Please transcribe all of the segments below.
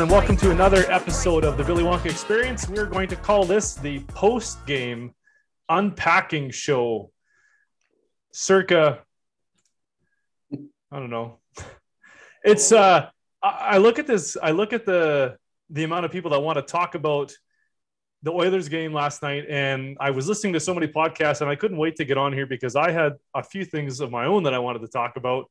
everyone, and welcome to another episode of the Billy Wonka Experience. We're going to call this the post game unpacking show, circa, I don't know. It's, uh, I look at this, I look at the, the amount of people that want to talk about the Oilers game last night, and I was listening to so many podcasts, and I couldn't wait to get on here because I had a few things of my own that I wanted to talk about.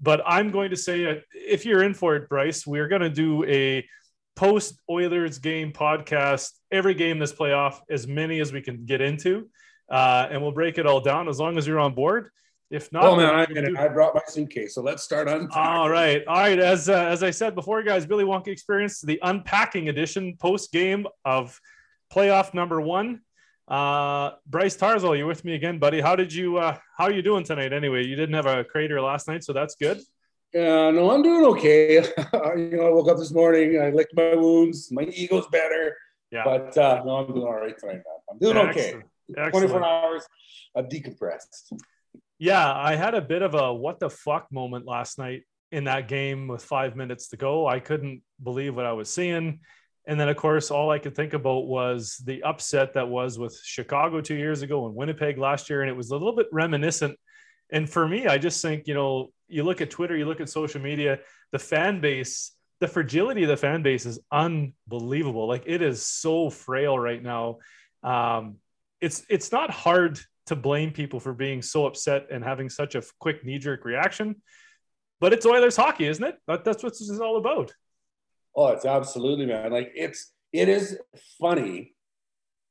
But I'm going to say, uh, if you're in for it, Bryce, we're going to do a post Oilers game podcast every game this playoff, as many as we can get into, uh, and we'll break it all down as long as you're on board. If not, oh man, I, mean, I brought my suitcase, so let's start on. All right, all right. As uh, as I said before, guys, Billy Wonka Experience, the unpacking edition post game of playoff number one. Uh, Bryce Tarzel, you're with me again, buddy. How did you? Uh, how are you doing tonight? Anyway, you didn't have a crater last night, so that's good. Yeah, no, I'm doing okay. you know, I woke up this morning, I licked my wounds, my ego's better. Yeah, but uh, no, I'm doing all right tonight. I'm doing Excellent. okay. Excellent. 24 hours, I've decompressed. Yeah, I had a bit of a what the fuck moment last night in that game with five minutes to go. I couldn't believe what I was seeing. And then, of course, all I could think about was the upset that was with Chicago two years ago and Winnipeg last year. And it was a little bit reminiscent. And for me, I just think, you know, you look at Twitter, you look at social media, the fan base, the fragility of the fan base is unbelievable. Like it is so frail right now. Um, it's it's not hard to blame people for being so upset and having such a quick knee jerk reaction, but it's Oilers hockey, isn't it? That's what this is all about. Oh, it's absolutely, man. Like it's it is funny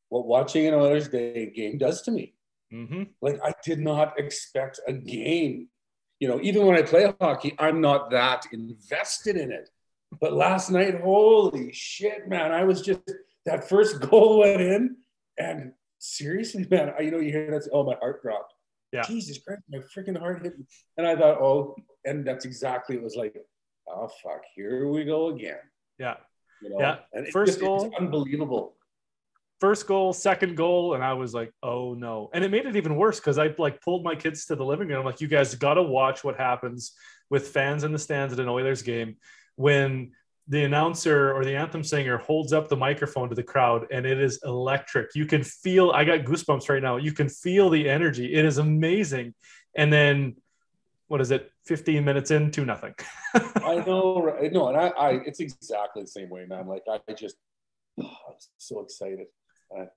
what watching an Oilers Day game does to me. Mm-hmm. Like I did not expect a game. You know, even when I play hockey, I'm not that invested in it. But last night, holy shit, man! I was just that first goal went in, and seriously, man, I, you know, you hear that? Oh, my heart dropped. Yeah. Jesus Christ, my freaking heart hit me. And I thought, oh, and that's exactly it was like. Oh fuck, here we go again. Yeah. You know? Yeah. And First just, goal. unbelievable. First goal, second goal, and I was like, "Oh no!" And it made it even worse because I like pulled my kids to the living room. I'm like, "You guys got to watch what happens with fans in the stands at an Oilers game when the announcer or the anthem singer holds up the microphone to the crowd and it is electric. You can feel, I got goosebumps right now. You can feel the energy. It is amazing. And then what is it 15 minutes in to nothing. I know right? No and I, I it's exactly the same way man. Like i just oh, i'm so excited.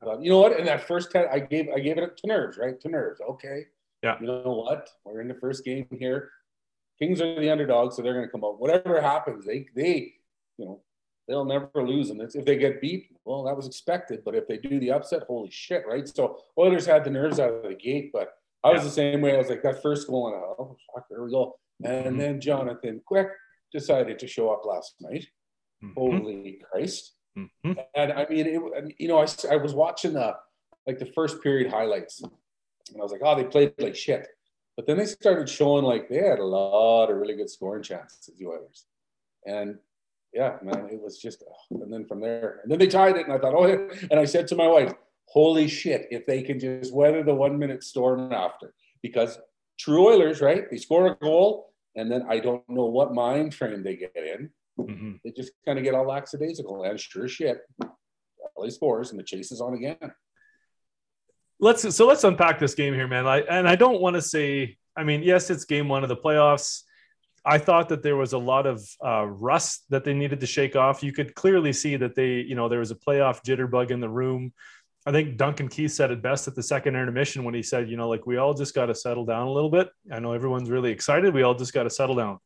Thought, you know what? In that first ten i gave i gave it to nerves right? To nerves. Okay. Yeah. You know what? We're in the first game here. Kings are the underdogs so they're going to come out whatever happens they they you know they'll never lose. And if they get beat well that was expected. But if they do the upset holy shit right? So oilers had the nerves out of the gate but I was yeah. the same way. I was like, that first goal, and oh, fuck, there we go. And mm-hmm. then Jonathan Quick decided to show up last night. Mm-hmm. Holy Christ. Mm-hmm. And I mean, it, you know, I, I was watching the, like the first period highlights, and I was like, oh, they played like shit. But then they started showing like they had a lot of really good scoring chances, the Oilers. And yeah, man, it was just, oh, and then from there, and then they tied it, and I thought, oh, and I said to my wife, holy shit, if they can just weather the one minute storm after. Because true Oilers, right? They score a goal, and then I don't know what mind frame they get in. Mm-hmm. They just kind of get all lackadaisical. And sure shit, LA scores and the chase is on again. Let's so let's unpack this game here, man. I, and I don't want to say, I mean, yes, it's game one of the playoffs. I thought that there was a lot of uh, rust that they needed to shake off. You could clearly see that they, you know, there was a playoff jitterbug in the room. I think Duncan Keith said it best at the second intermission when he said, you know, like we all just got to settle down a little bit. I know everyone's really excited. We all just got to settle down.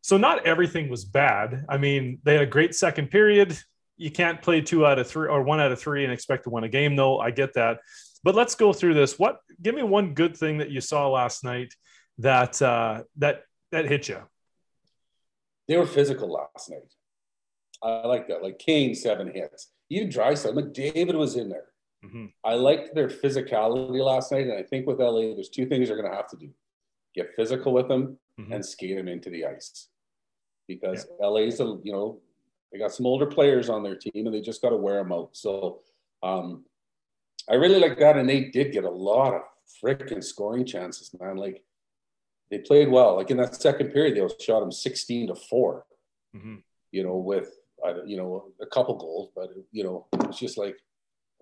So not everything was bad. I mean, they had a great second period. You can't play two out of three or one out of three and expect to win a game, though. I get that. But let's go through this. What give me one good thing that you saw last night that uh, that that hit you? They were physical last night. I like that. Like Kane, seven hits. Even Draisaitl, McDavid was in there. Mm-hmm. I liked their physicality last night, and I think with LA, there's two things they're going to have to do: get physical with them mm-hmm. and skate them into the ice. Because yeah. LA's, a, you know, they got some older players on their team, and they just got to wear them out. So, um, I really like that, and they did get a lot of freaking scoring chances, man. Like they played well. Like in that second period, they shot them 16 to 4 mm-hmm. You know, with you know, a couple goals, but you know, it's just like,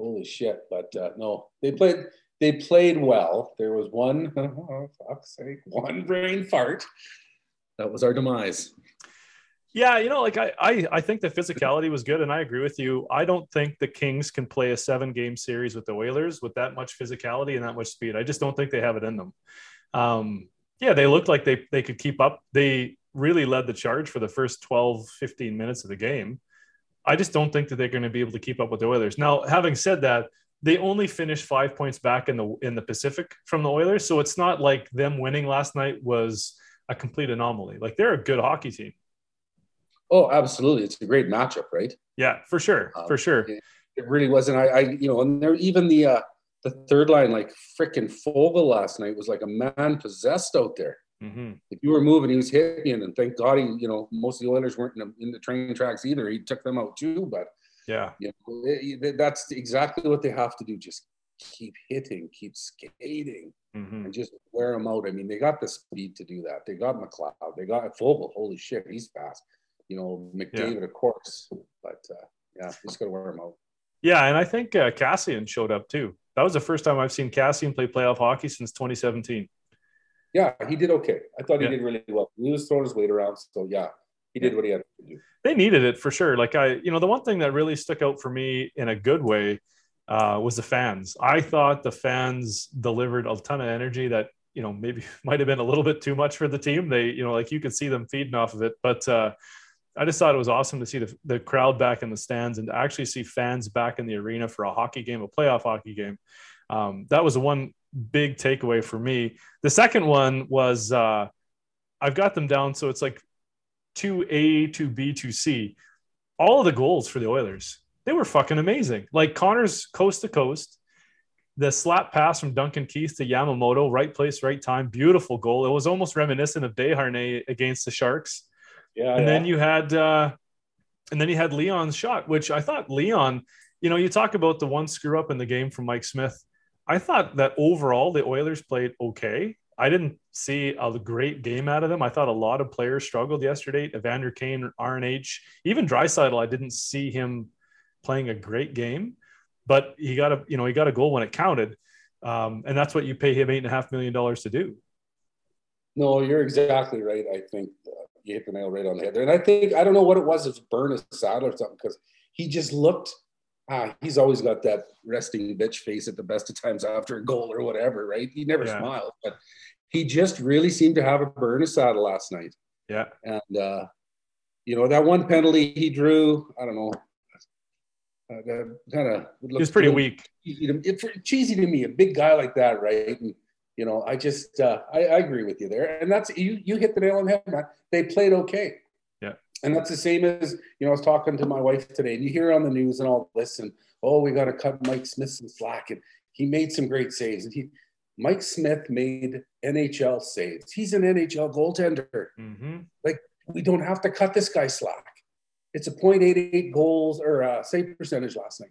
holy shit. But uh, no, they played, they played well. There was one, oh, fuck's sake, one brain fart. That was our demise. Yeah, you know, like I, I, I think the physicality was good, and I agree with you. I don't think the Kings can play a seven-game series with the Oilers with that much physicality and that much speed. I just don't think they have it in them. Um, yeah, they looked like they they could keep up. They really led the charge for the first 12, 15 minutes of the game. I just don't think that they're going to be able to keep up with the Oilers. Now, having said that, they only finished five points back in the in the Pacific from the Oilers, so it's not like them winning last night was a complete anomaly. Like they're a good hockey team. Oh, absolutely! It's a great matchup, right? Yeah, for sure, um, for sure. It, it really was, and I, I, you know, and there even the uh, the third line, like freaking Foegele last night was like a man possessed out there. Mm-hmm. If you were moving, he was hitting, and thank God he, you know, most of the Oilers weren't in the, in the train tracks either. He took them out too, but yeah, you know, it, that's exactly what they have to do. Just keep hitting, keep skating, mm-hmm. and just wear them out. I mean, they got the speed to do that. They got McLeod. They got Foegele. Holy shit, he's fast. You know, McDavid, yeah. of course, but uh, yeah, just got to wear them out. Yeah, and I think uh, Kassian showed up too. That was the first time I've seen Kassian play playoff hockey since 2017. Yeah, he did okay. I thought he yeah. did really well. He was throwing his weight around, so yeah, he did what he had to do. They needed it for sure. Like I, you know, the one thing that really stuck out for me in a good way uh, was the fans. I thought the fans delivered a ton of energy that you know maybe might have been a little bit too much for the team. They, you know, like you could see them feeding off of it, but. Uh, I just thought it was awesome to see the, the crowd back in the stands and to actually see fans back in the arena for a hockey game, a playoff hockey game. Um, that was the one big takeaway for me. The second one was uh, I've got them down so it's like two A, two B, two C. All of the goals for the Oilers, they were fucking amazing. Like Connor's coast to coast, the slap pass from Duncan Keith to Yamamoto, right place, right time, beautiful goal. It was almost reminiscent of Desharnais against the Sharks. Yeah, and yeah. then you had, uh, and then you had Leon's shot, which I thought Leon. You know, you talk about the one screw up in the game from Mike Smith. I thought that overall the Oilers played okay. I didn't see a great game out of them. I thought a lot of players struggled yesterday. Evander Kane, RNH, even Draisaitl, I didn't see him playing a great game, but he got a you know he got a goal when it counted, um, and that's what you pay him eight and a half million dollars to do. No, you're exactly right. I think uh, you hit the nail right on the head there, and I think I don't know what it was. It's burn his saddle or something because he just looked ah, he's always got that resting bitch face at the best of times after a goal or whatever, right? He never yeah. smiles, but he just really seemed to have a burn his saddle last night. Yeah. And, uh, you know, that one penalty he drew, I don't know, uh, kind of. He's pretty weak. Cheesy to, cheesy to me, a big guy like that, right? And, you know, I just, uh, I, I agree with you there. And that's, you, you hit the nail on the head, man. They played okay. And that's the same as, you know, I was talking to my wife today, and you hear on the news and all this, and oh, we got to cut Mike Smith some slack. And he made some great saves. And he, Mike Smith made NHL saves. He's an NHL goaltender. Mm-hmm. Like, we don't have to cut this guy slack. It's a 0.88 goals or uh, save percentage last night.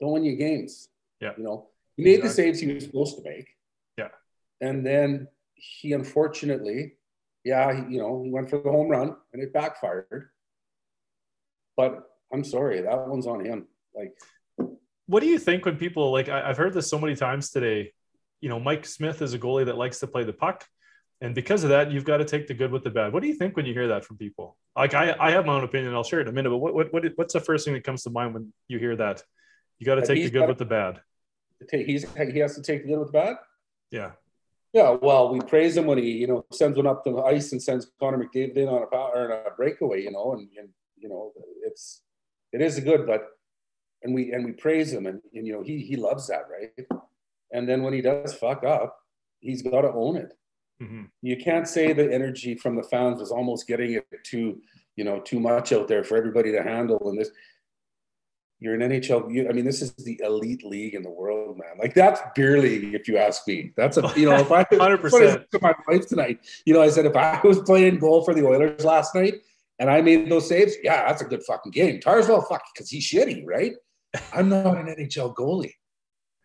Don't win you games. Yeah. You know, he made exactly. the saves he was supposed to make. Yeah. And then he unfortunately yeah, he, you know, he went for the home run and it backfired. But I'm sorry, that one's on him. Like, what do you think when people like? I, I've heard this so many times today. You know, Mike Smith is a goalie that likes to play the puck, and because of that, you've got to take the good with the bad. What do you think when you hear that from people? Like, I, I have my own opinion. I'll share it in a minute. But what, what, what what's the first thing that comes to mind when you hear that? You got to take the good with the bad. He's he has to take the good with the bad. Yeah. Yeah, well, we praise him when he, you know, sends one up the ice and sends Connor McDavid in on a power or a breakaway, you know, and, and you know, it's it is a good, but and we and we praise him and, and you know he he loves that, right? And then when he does fuck up, he's got to own it. Mm-hmm. You can't say the energy from the fans was almost getting it too, you know, too much out there for everybody to handle. And this, you're an NHL. You, I mean, this is the elite league in the world, man. Like that's beer league, if you ask me. That's a you know, if I hundred percent to my wife tonight, you know, I said if I was playing goal for the Oilers last night and I made those saves, yeah, that's a good fucking game. Tarswell, fuck, because he's shitty, right? I'm not an NHL goalie.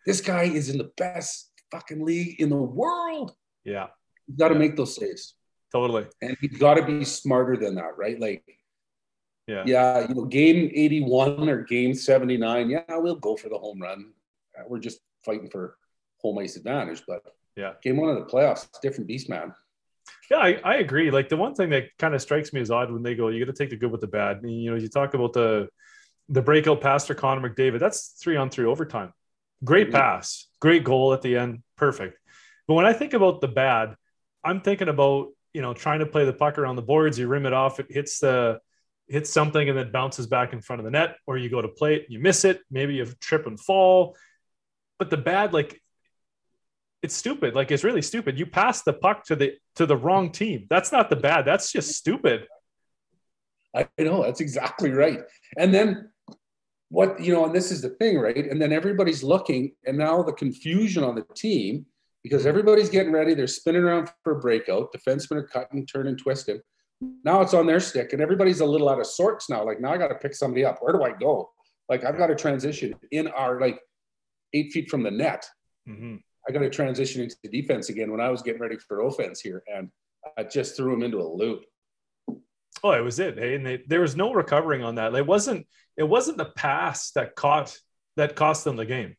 This guy is in the best fucking league in the world. Yeah, you got to yeah. make those saves. Totally, and he's got to be smarter than that, right? Like Yeah. Yeah, you know, game 81 or game 79, yeah, we'll go for the home run. Uh, We're just fighting for home ice advantage. But Yeah. game one of the playoffs, different beast, man. Yeah, I, I agree. Like the one thing that kind of strikes me as odd when they go, you got to take the good with the bad. And, you know, you talk about the the breakout pass to Connor McDavid. That's three on three overtime. Great Mhm. pass, great goal at the end, perfect. But when I think about the bad, I'm thinking about you know trying to play the puck around the boards. You rim it off, it hits the hits something, and then bounces back in front of the net, or you go to play it, you miss it, maybe you trip and fall. But the bad, like it's stupid. Like it's really stupid. You pass the puck to the to the wrong team. That's not the bad. That's just stupid. I know that's exactly right. And then what you know, and this is the thing, right? And then everybody's looking, and now the confusion on the team because everybody's getting ready. They're spinning around for a breakout. Defensemen are cutting, turning, twisting. Now it's on their stick, and everybody's a little out of sorts now. Like now I got to pick somebody up. Where do I go? Like I've got to transition in our like eight feet from the net. Mhm. I got to transition into defense again when I was getting ready for offense here, and I just threw him into a loop. Oh, it was it. Hey, and they, there was no recovering on that. It wasn't. It wasn't the pass that caught that cost them the game.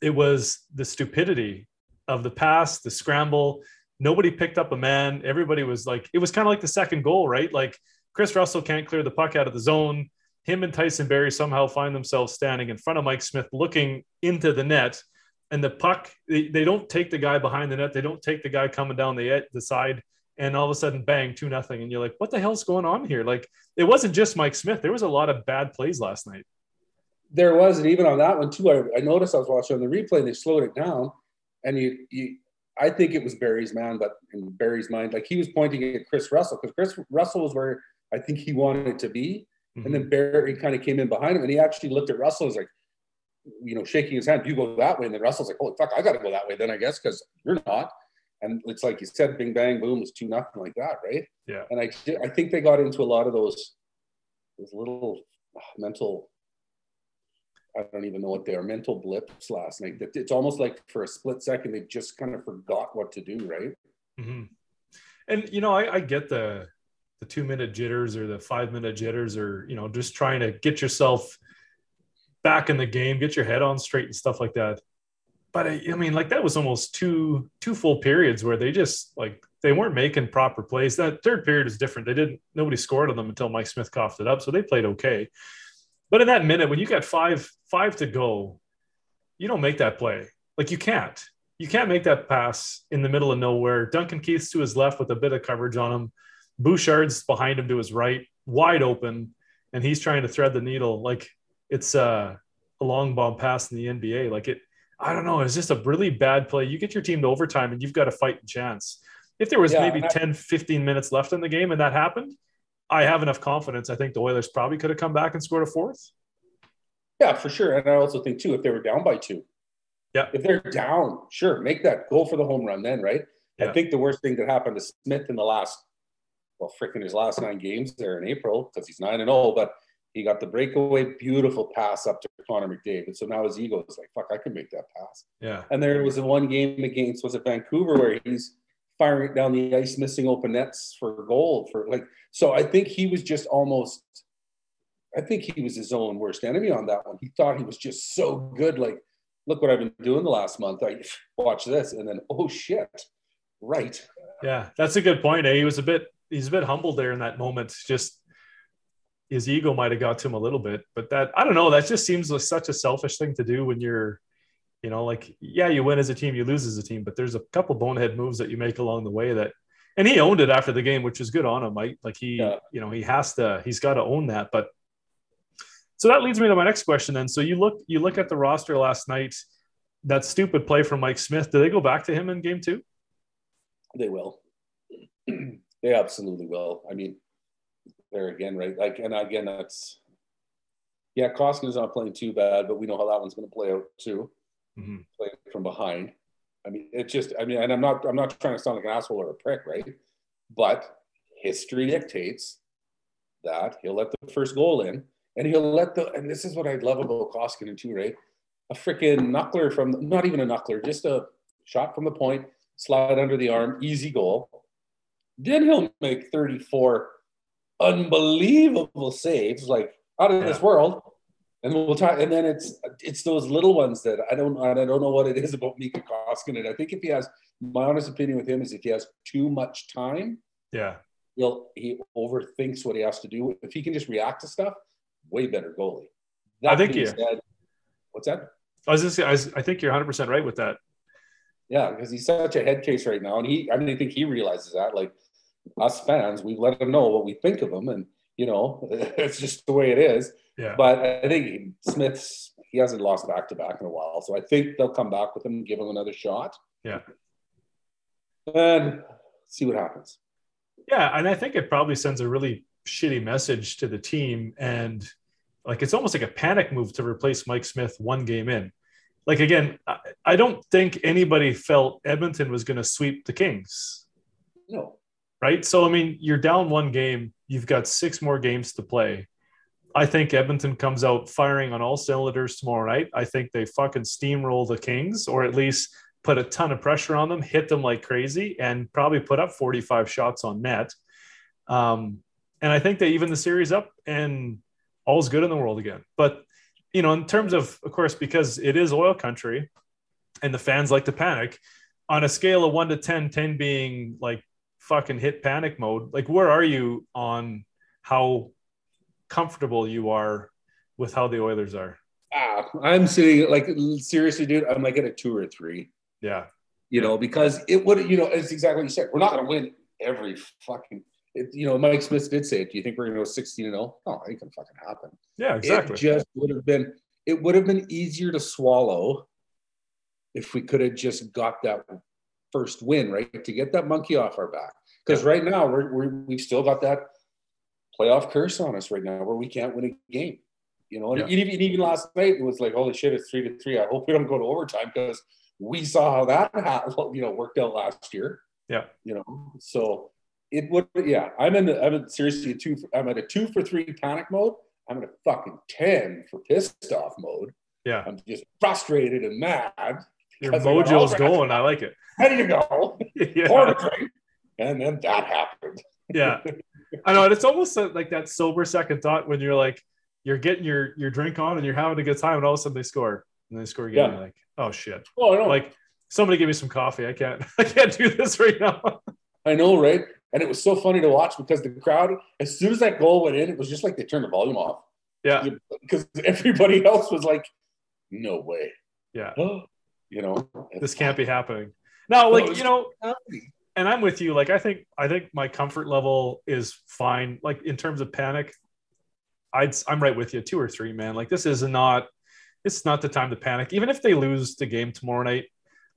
It was the stupidity of the pass, the scramble. Nobody picked up a man. Everybody was like, it was kind of like the second goal, right? Like Kris Russell can't clear the puck out of the zone. Him and Tyson Barrie somehow find themselves standing in front of Mike Smith, looking into the net. And the puck, they, they don't take the guy behind the net. They don't take the guy coming down the, the side and all of a sudden bang two nothing and you're like what the hell's going on here like it wasn't just mike smith there was a lot of bad plays last night there was, and even on that one too, I, I noticed I was watching on the replay and they slowed it down, and you, you, I think it was Barrie's man, but in Barrie's mind, like he was pointing at Kris Russell because Kris Russell was where I think he wanted it to be, and then mm-hmm. Barrie kind of came in behind him, and he actually looked at Russell and was like, you know, shaking his hand, you go that way, and then Russell's like, holy fuck, I got to go that way then, I guess, because you're not. And it's like you said, bing bang boom, it's two nothing like that, right? Yeah. And I, I think they got into a lot of those, those little mental I don't even know what they are, mental blips last night. That It's almost like for a split second, they just kind of forgot what to do, right? Mhm. and you know I, I get the the two minute jitters or the five minute jitters or you know just trying to get yourself back in the game get your head on straight and stuff like that but I, I mean like that was almost two two full periods where they just like they weren't making proper plays that third period is different they didn't nobody scored on them until mike smith coughed it up so they played okay but in that minute when you got five five to go you don't make that play like you can't you can't make that pass in the middle of nowhere. Duncan Keith's to his left with a bit of coverage on him. Bouchard's behind him to his right, wide open, and he's trying to thread the needle like it's uh, a long bomb pass in the NBA. Like it, I don't know. It's just a really bad play. You get your team to overtime and you've got a fighting chance. If there was Yeah, maybe I- 10, 15 minutes left in the game and that happened, I have enough confidence. I think the Oilers probably could have come back and scored a fourth. Yeah, for sure. And I also think too, if they were down by two, Yeah. if they're down, sure, make that goal for the home run then, right? Yeah. I think the worst thing that happened to Smith in the last, well, freaking his last nine games there in April, because he's nine and all, but he got the breakaway, beautiful pass up to Connor McDavid. So now his ego is like, fuck, I can make that pass. Yeah. And there was a one game against was it Vancouver where he's firing it down the ice, missing open nets for goal for like. So I think he was just almost. I think he was his own worst enemy on that one. He thought he was just so good. Like, look what I've been doing the last month. I watch this, and then oh shit, right? Yeah, that's a good point. Eh? He was a bit he's a bit humbled there in that moment. Just his ego might have got to him a little bit, but that I don't know. That just seems like such a selfish thing to do when you're, you know, like yeah, you win as a team, you lose as a team, but there's a couple bonehead moves that you make along the way that, and he owned it after the game, which is good on him. Like like he, Yeah. you know, he has to, he's got to own that. But so that leads me to my next question. Then, so you look you look at the roster last night. That stupid play from Mike Smith. Do they go back to him in game two? They will. they absolutely will. I mean, there again, right? Like, and again, that's yeah. Koskinen's not playing too bad, but we know how that one's going to play out too. Mhm. Playing from behind. I mean, it's just. I mean, and I'm not. I'm not trying to sound like an asshole or a prick, right? But history dictates that he'll let the first goal in, and he'll let the. And this is what I love about Koskinen too, right? A freaking knuckler from not even a knuckler, just a shot from the point, slide under the arm, easy goal. Then he'll make 34 unbelievable saves, like out of this world. And we'll talk, and then it's it's those little ones that I don't I don't know what it is about Mika Koskinen. I think if he has my honest opinion with him is if he has too much time, Yeah. he'll he overthinks what he has to do. If he can just react to stuff, way better goalie. I think he- said- what's that? I was just, I, was, I think you're 100 percent right with that. Yeah, because he's such a head case right now, and he I mean I think he realizes that. Like us fans, we let him know what we think of him, and you know it's just the way it is. Yeah. But I think Smith's he hasn't lost back to back in a while, so I think they'll come back with him give him another shot. Yeah. And see what happens. Yeah, and I think it probably sends a really shitty message to the team, and like it's almost like a panic move to replace Mike Smith one game in. Like again, I, I don't think anybody felt Edmonton was going to sweep the Kings, No. right? So I mean, you're down one game, you've got six more games to play. I think Edmonton comes out firing on all cylinders tomorrow night. I think they fucking steamroll the Kings, or at least put a ton of pressure on them, hit them like crazy, and probably put up 45 shots on net. Um, and I think they even the series up and all's good in the world again. But you know, in terms of, of course, because it is oil country and the fans like to panic, on a scale of one to 10, 10 being like fucking hit panic mode, like where are you on how comfortable you are with how the Oilers are? Ah, I'm sitting like seriously, dude. I'm like at a two or three. Yeah. you know, because it would, you know, it's exactly what you said. We're not going to win every fucking, it, you know, Mike Smith did say it. Do you think we're going to go 16 and 0? Oh, it to fucking happen. Yeah, exactly. It just would have been, it would have been easier to swallow if we could have just got that first win, right? To get that monkey off our back. Because right now we're, we're, we've still got that playoff curse on us right now where we can't win a game. You know, and Yeah. even, even last night it was like, holy shit, it's three to three. I hope we don't go to overtime because we saw how that ha- you know worked out last year. Yeah. You know, so it would yeah. I'm in the I'm in seriously a two. I'm at a two for three panic mode. I'm in a fucking ten for pissed off mode. yeah. I'm just frustrated and mad, Your because I got all mojo's that- going. I like it. ready to go, pour yeah. the drink, and then that happened. yeah. I know. And it's almost a- like that sober second thought when you're like, you're getting your, your drink on and you're having a good time, and all of a sudden they score and they score again. Yeah. Like, oh shit. Oh, I know. Like, somebody give me some coffee. I can't, I can't do this right now. I know, right? And it was so funny to watch because the crowd, as soon as that goal went in, it was just like they turned the volume off yeah. because everybody else was like, "No way." Yeah. Oh, you know, This can't be happening. No, like, you know, and I'm with you. Like, I think I think my comfort level is fine. Like in terms of panic, I'd I'm right with you. Two or three, man. Like this is not it's not the time to panic. Even if they lose the game tomorrow night,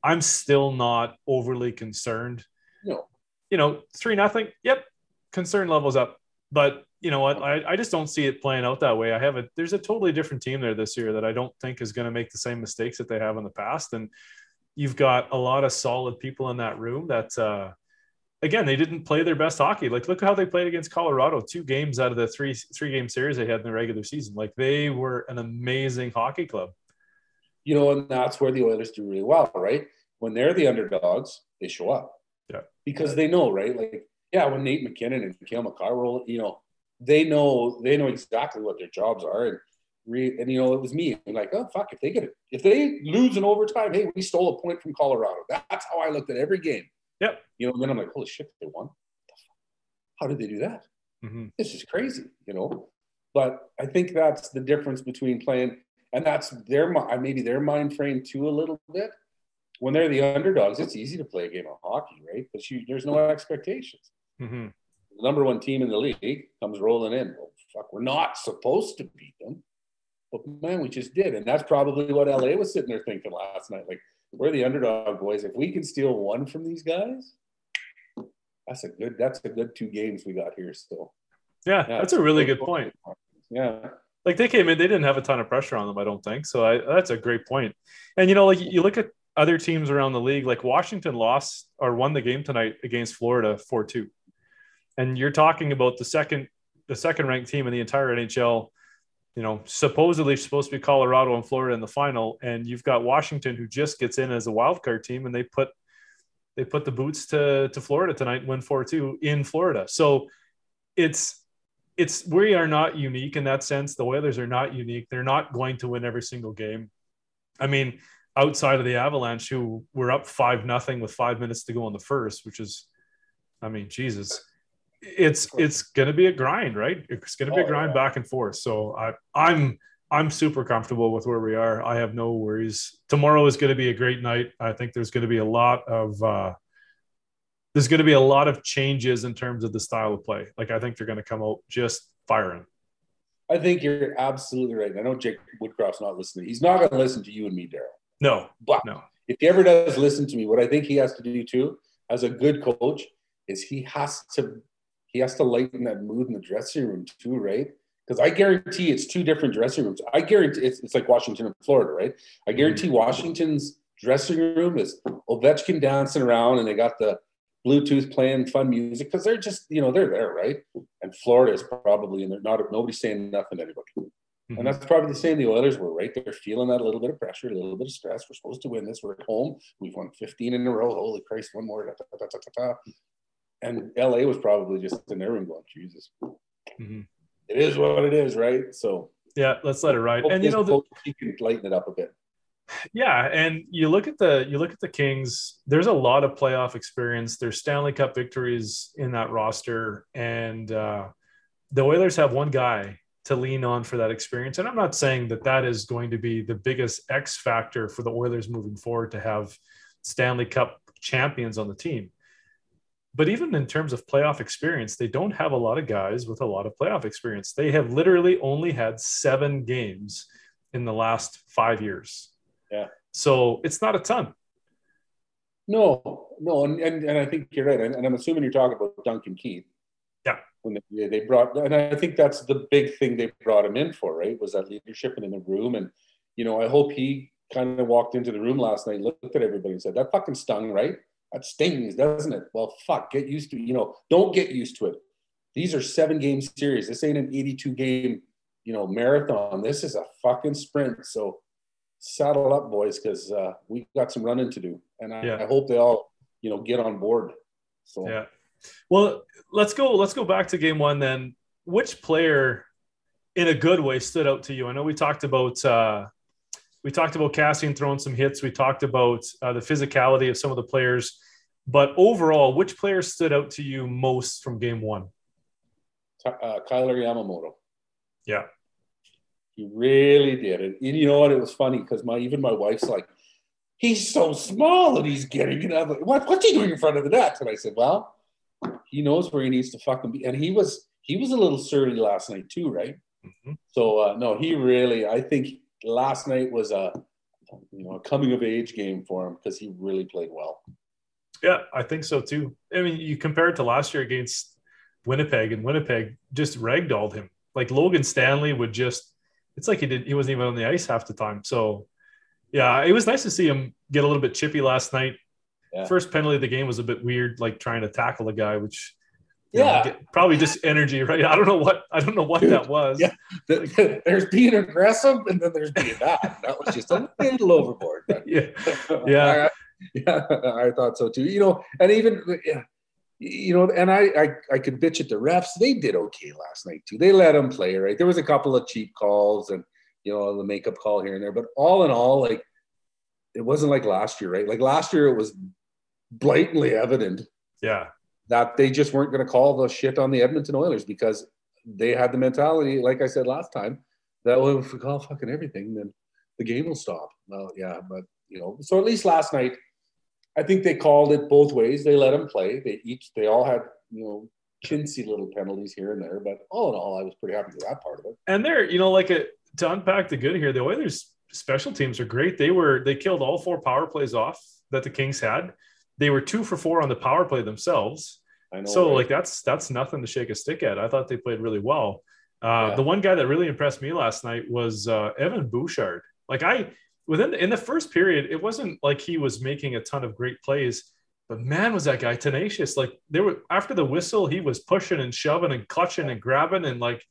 I'm still not overly concerned. No. You know, three nothing. Yep, concern levels up. But you know what? I, I just don't see it playing out that way. I have a there's a totally different team there this year that I don't think is going to make the same mistakes that they have in the past. And you've got a lot of solid people in that room that uh again they didn't play their best hockey like look how they played against colorado two games out of the three three game series they had in the regular season like they were an amazing hockey club you know, and that's where the Oilers do really well, right? When they're the underdogs, they show up. Yeah. Because they know, right? Like, yeah, when Nate MacKinnon and Cale Makar you know, they know they know exactly what their jobs are. And re, and you know, it was me. I'm like, oh fuck, if they get it, if they lose in overtime, hey, we stole a point from Colorado. That's how I looked at every game. Yep. You know, and then I'm like, holy shit, they won. How did they do that? mm-hmm. this is crazy, you know. But I think that's the difference between playing, and that's their mi- maybe their mind frame too a little bit. When they're the underdogs, it's easy to play a game of hockey, right? Because you, there's no expectations. Mm-hmm. The number one team in the league comes rolling in. Oh, fuck, we're not supposed to beat them, but man, we just did, and that's probably what LA was sitting there thinking last night. Like, we're the underdog boys. If we can steal one from these guys, that's a good. That's a good two games we got here still. yeah, Yeah, that's a really good point Yeah. like they came in they didn't have a ton of pressure on them i don't think so I, that's a great point. and you know like you look at other teams around the league like washington lost or won the game tonight against florida 4-2 and you're talking about the second the second ranked team in the entire nhl you know supposedly supposed to be colorado and florida in the final and you've got washington who just gets in as a wild card team and they put they put the boots to to florida tonight win 4-2 in florida so it's it's we are not unique in that sense. The Oilers are not unique. They're not going to win every single game. I mean, outside of the Avalanche, who were up five nothing with five minutes to go in the first, which is, I mean, Jesus, it's it's going to be a grind, right? It's going to be a oh, grind back and forth. So I, I'm I'm super comfortable with where we are. I have no worries. Tomorrow is going to be a great night. I think there's going to be a lot of uh, there's going to be a lot of changes in terms of the style of play. Like I think they're going to come out just firing. I think you're absolutely right. I know Jake Woodcroft's not listening. He's not going to listen to you and me, Daryl. No, but no. If he ever does listen to me, what I think he has to do too, as a good coach, is he has to he has to lighten that mood in the dressing room too, right? Because I guarantee it's two different dressing rooms. I guarantee it's, it's like Washington and Florida, right? I guarantee Washington's dressing room is Ovechkin dancing around and they got the Bluetooth playing fun music because they're just, you know, they're there, right? And Florida is probably, and they're not, nobody's saying nothing to anybody. Mm-hmm. And that's probably the same. The Oilers were right there, feeling that a little bit of pressure, a little bit of stress. We're supposed to win this. We're at home. We've won 15 in a row. Holy Christ, one more. Da, da, da, and LA was probably just in their room going, Jesus. Mm-hmm. It is what it is, right? So yeah, let's let it ride. And you know, the, you can lighten it up a bit. Yeah, and you look at the you look at the Kings. There's a lot of playoff experience. There's Stanley Cup victories in that roster, and uh, the Oilers have one guy to lean on for that experience. And I'm not saying that that is going to be the biggest X factor for the Oilers moving forward to have Stanley Cup champions on the team. But even in terms of playoff experience, they don't have a lot of guys with a lot of playoff experience. They have literally only had seven games in the last five years. Yeah. So it's not a ton. No, no, and, and, and I think you're right. And, and I'm assuming you're talking about Duncan Keith. Yeah. When they, they brought, and I think that's the big thing they brought him in for, right? Was that leadership and in the room. And, you know, I hope he kind of walked into the room last night, looked at everybody and said, that fucking stung, right? That stings, doesn't it? Well, fuck, get used to. You know, don't get used to it. These are seven game series. This ain't an 82 game, you know, marathon. This is a fucking sprint. So saddle up, boys, because uh, we got some running to do. And I, yeah. I hope they all, you know, get on board. So yeah. Well, let's go. Let's go back to game one then. Which player, in a good way, stood out to you? I know we talked about uh, we talked about Kassian throwing some hits. We talked about uh, the physicality of some of the players, but overall, which player stood out to you most from game one? Uh, Kailer Yamamoto. Yeah, he really did. And, and you know what? It was funny because my even my wife's like, he's so small and he's getting it. Like, what, what's he doing in front of the net? And I said, well, he knows where he needs to fucking be. And he was he was a little surly last night too, right? Mm-hmm. So uh, no, he really. I think last night was a you know a coming of age game for him because he really played well. Yeah, I think so too. I mean, you compare it to last year against Winnipeg, and Winnipeg just ragdolled him. Like Logan Stanley would just. It's like he did. He wasn't even on the ice half the time. So, yeah, it was nice to see him get a little bit chippy last night. Yeah. First penalty of the game was a bit weird, like trying to tackle the guy, which yeah, know, probably just energy, right? I don't know what I don't know what Dude, that was. Yeah, there's being aggressive, and then there's being that. That was just a little overboard. Yeah, yeah, I, yeah. I thought so too. You know, and even you know, and I, I I could bitch at the refs. They did okay last night too. They let them play, right? There was a couple of cheap calls and you know the makeup call here and there, but all in all, like it wasn't like last year, right? Like last year, it was blatantly evident. Yeah. That they just weren't going to call the shit on the Edmonton Oilers because they had the mentality, like I said last time, that well, if we call fucking everything, then the game will stop. Well, yeah, but you know, so at least last night, I think they called it both ways. They let them play. They each, they all had, you know, chintzy little penalties here and there, but all in all, I was pretty happy with that part of it. And there, you know, like a, to unpack the good here, the Oilers special teams are great. They were they killed all four power plays off that the Kings had. They were two for four on the power play themselves. Know, so right? like that's that's nothing to shake a stick at. I thought they played really well. Uh, yeah. The one guy that really impressed me last night was uh, Evan Bouchard. Like I within the, in the first period, it wasn't like he was making a ton of great plays, but man, was that guy tenacious. Like there were after the whistle, he was pushing and shoving and clutching and grabbing and like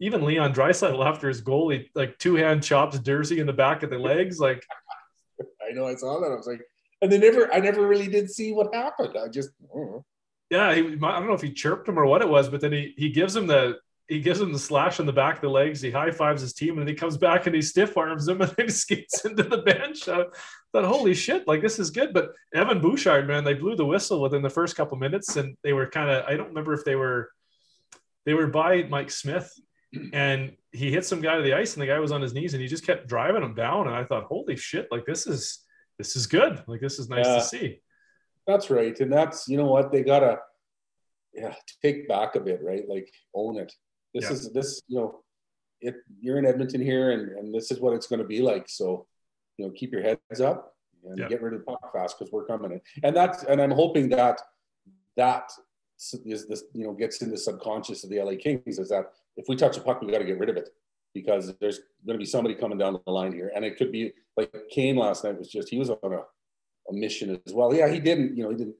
even Leon Draisaitl after his goal, he like two hand chops Durzi in the back of the legs. Like, I know I saw that. I was like, and they never, I never really did see what happened. I just, yeah, he, I don't know if he chirped him or what it was, but then he he gives him the he gives him the slash on the back of the legs. He high fives his team, and then he comes back and he stiff arms him, and then he skates into the bench. I thought, holy shit, like this is good. But Evan Bouchard, man, they blew the whistle within the first couple minutes, and they were kind of I don't remember if they were they were by Mike Smith, and he hit some guy to the ice, and the guy was on his knees, and he just kept driving him down. And I thought, holy shit, like this is this is good. Like this is nice Yeah. to see. That's right. And that's, you know what, they gotta yeah, take back a bit, right? Like own it. This Yeah. is this, you know, it you're in Edmonton here and, and this is what it's gonna be like. So, you know, keep your heads up and Yeah. get rid of the puck fast because we're coming in. And that's and I'm hoping that that is this, you know, gets in the subconscious of the LA Kings is that if we touch a puck, we got to get rid of it because there's going to be somebody coming down the line here. And it could be like Kane last night was just, he was on a, a mission as well. Yeah, he didn't, you know, he didn't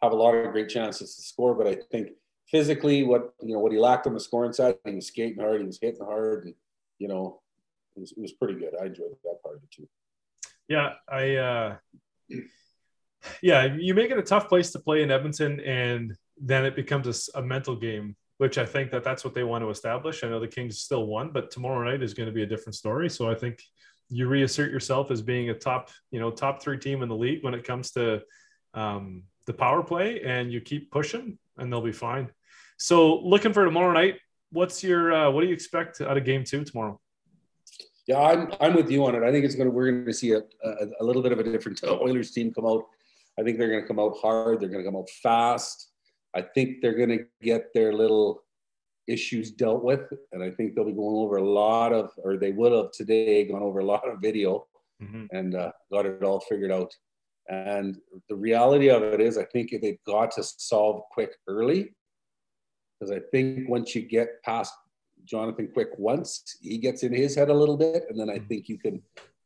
have a lot of great chances to score, but I think physically what, you know, what he lacked on the scoring side, he was skating hard, he was hitting hard and, you know, it was, it was pretty good. I enjoyed that part of it too. Yeah, I uh yeah, you make it a tough place to play in Edmonton and then it becomes a mental game, which I think that that's what they want to establish. I know the Kings still won, but tomorrow night is going to be a different story. So I think you reassert yourself as being a top, you know, top three team in the league when it comes to um, the power play, and you keep pushing, and they'll be fine. So looking for tomorrow night. What's your uh, what do you expect out of game two tomorrow? Yeah, I'm I'm with you on it. I think it's gonna we're gonna see a, a, a little bit of a different Oilers team come out. I think they're gonna come out hard. They're gonna come out fast. I think they're gonna get their little issues dealt with, and I think they'll be going over a lot of, or they would have today gone over a lot of video and uh, got it all figured out. And the reality of it is, I think they've got to solve quick early, because I think once you get past Jonathan Quick once, he gets in his head a little bit, and then I think you can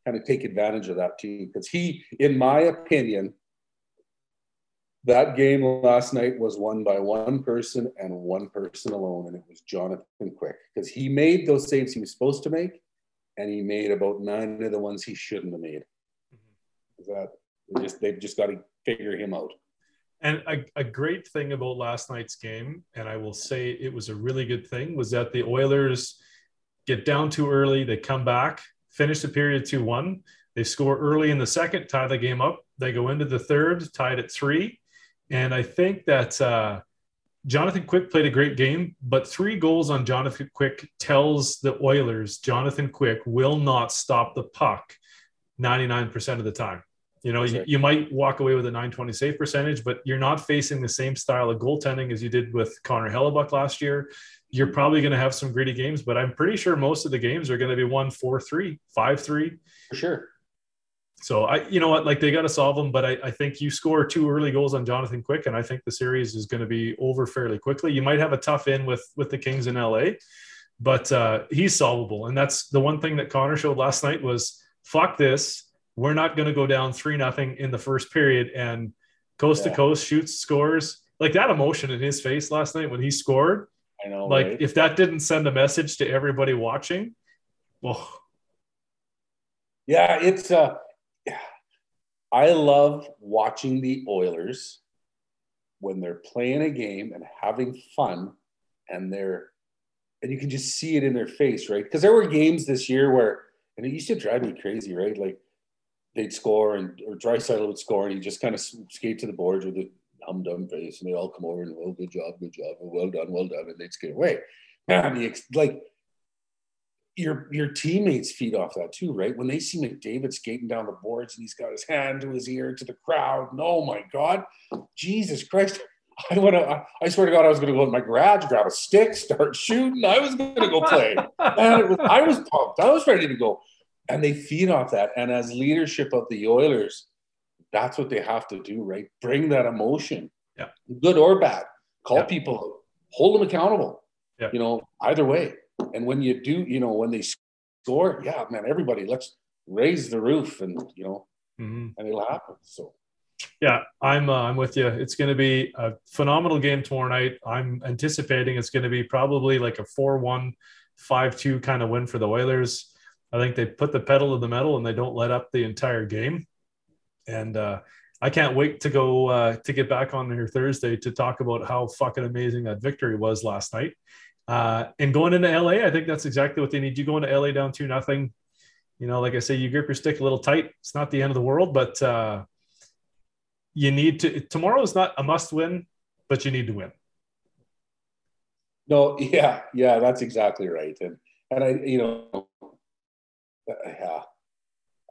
kind of take advantage of that too. Because he, in my opinion, that game last night was won by one person and one person alone, and it was Jonathan Quick. Because he made those saves he was supposed to make, and he made about nine of the ones he shouldn't have made. Is that they just they've just got to figure him out. And a, a great thing about last night's game, and I will say it was a really good thing, was that the Oilers get down too early. They come back, finish the period 2 1. They score early in the second, tie the game up. They go into the third, tied at three. And I think that uh, Jonathan Quick played a great game, but three goals on Jonathan Quick tells the Oilers Jonathan Quick will not stop the puck 99% of the time. You know, you, you might walk away with a 920 save percentage, but you're not facing the same style of goaltending as you did with Connor Hellebuyck last year. You're probably going to have some gritty games, but I'm pretty sure most of the games are going to be 1 4 3, 5 3. For sure. So I, you know what, like they got to solve them. But I, I think you score two early goals on Jonathan Quick, and I think the series is going to be over fairly quickly. You might have a tough in with with the Kings in LA, but uh, he's solvable, and that's the one thing that Connor showed last night was fuck this. We're not going to go down three nothing in the first period and coast Yeah. to coast shoots scores like that emotion in his face last night when he scored. I know. Like right? if that didn't send a message to everybody watching, well, Yeah, it's uh I love watching the Oilers when they're playing a game and having fun and they're and you can just see it in their face, right? Because there were games this year where and it used to drive me crazy, right? Like they'd score and or Draisaitl would score and he just kind of skate to the boards with a hum dum face and they all come over and oh good job, good job, well done, well done, and they'd skate away. Like your your teammates feed off that too, right? When they see McDavid skating down the boards and he's got his hand to his ear to the crowd, and oh my God, Jesus Christ. I want to, I swear to God, I was going to go in my garage, grab a stick, start shooting. I was going to go play. And it was, I was pumped. I was ready to go. And they feed off that. And as leadership of the Oilers, that's what they have to do, right? Bring that emotion, Yeah. good or bad. Call Yeah. people, hold them accountable. Yeah. You know, either way. And when you do, you know, when they score, yeah, man, everybody, let's raise the roof, and you know, mhm. and it'll happen. So Yeah, I'm uh, I'm with you. It's going to be a phenomenal game tomorrow night. I'm anticipating it's going to be probably like a 4-1, 5-2 kind of win for the Oilers. I think they put the pedal to the metal and they don't let up the entire game. And uh, I can't wait to go uh, to get back on here Thursday to talk about how fucking amazing that victory was last night. Uh, and going into LA, I think that's exactly what they need. You go into LA down two nothing. You know, like I say, you grip your stick a little tight. It's not the end of the world, but uh, you need to. Tomorrow is not a must win, but you need to win. No, yeah, yeah, that's exactly right. And and I, you know, yeah,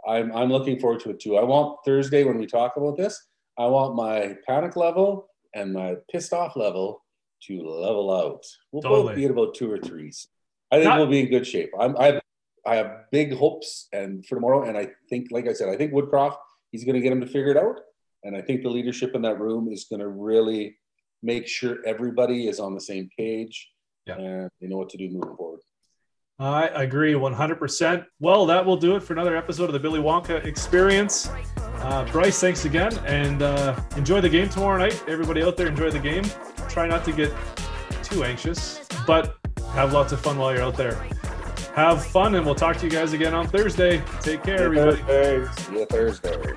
I'm I'm looking forward to it too. I want Thursday when we talk about this. I want my panic level and my pissed off level to level out. We'll totally. both be at about two or threes. I think Not- we'll be in good shape. I'm, I have I have big hopes and for tomorrow. And I think, like I said, I think Woodcroft he's going to get him to figure it out. And I think the leadership in that room is going to really make sure everybody is on the same page yeah. and they know what to do moving forward. I agree 100%. Well, that will do it for another episode of the Billy Wonka Experience. Uh, Bryce, thanks again, and uh, enjoy the game tomorrow night. Everybody out there, enjoy the game. Try not to get too anxious, but have lots of fun while you're out there. Have fun, and we'll talk to you guys again on Thursday. Take care, everybody. See you Thursday.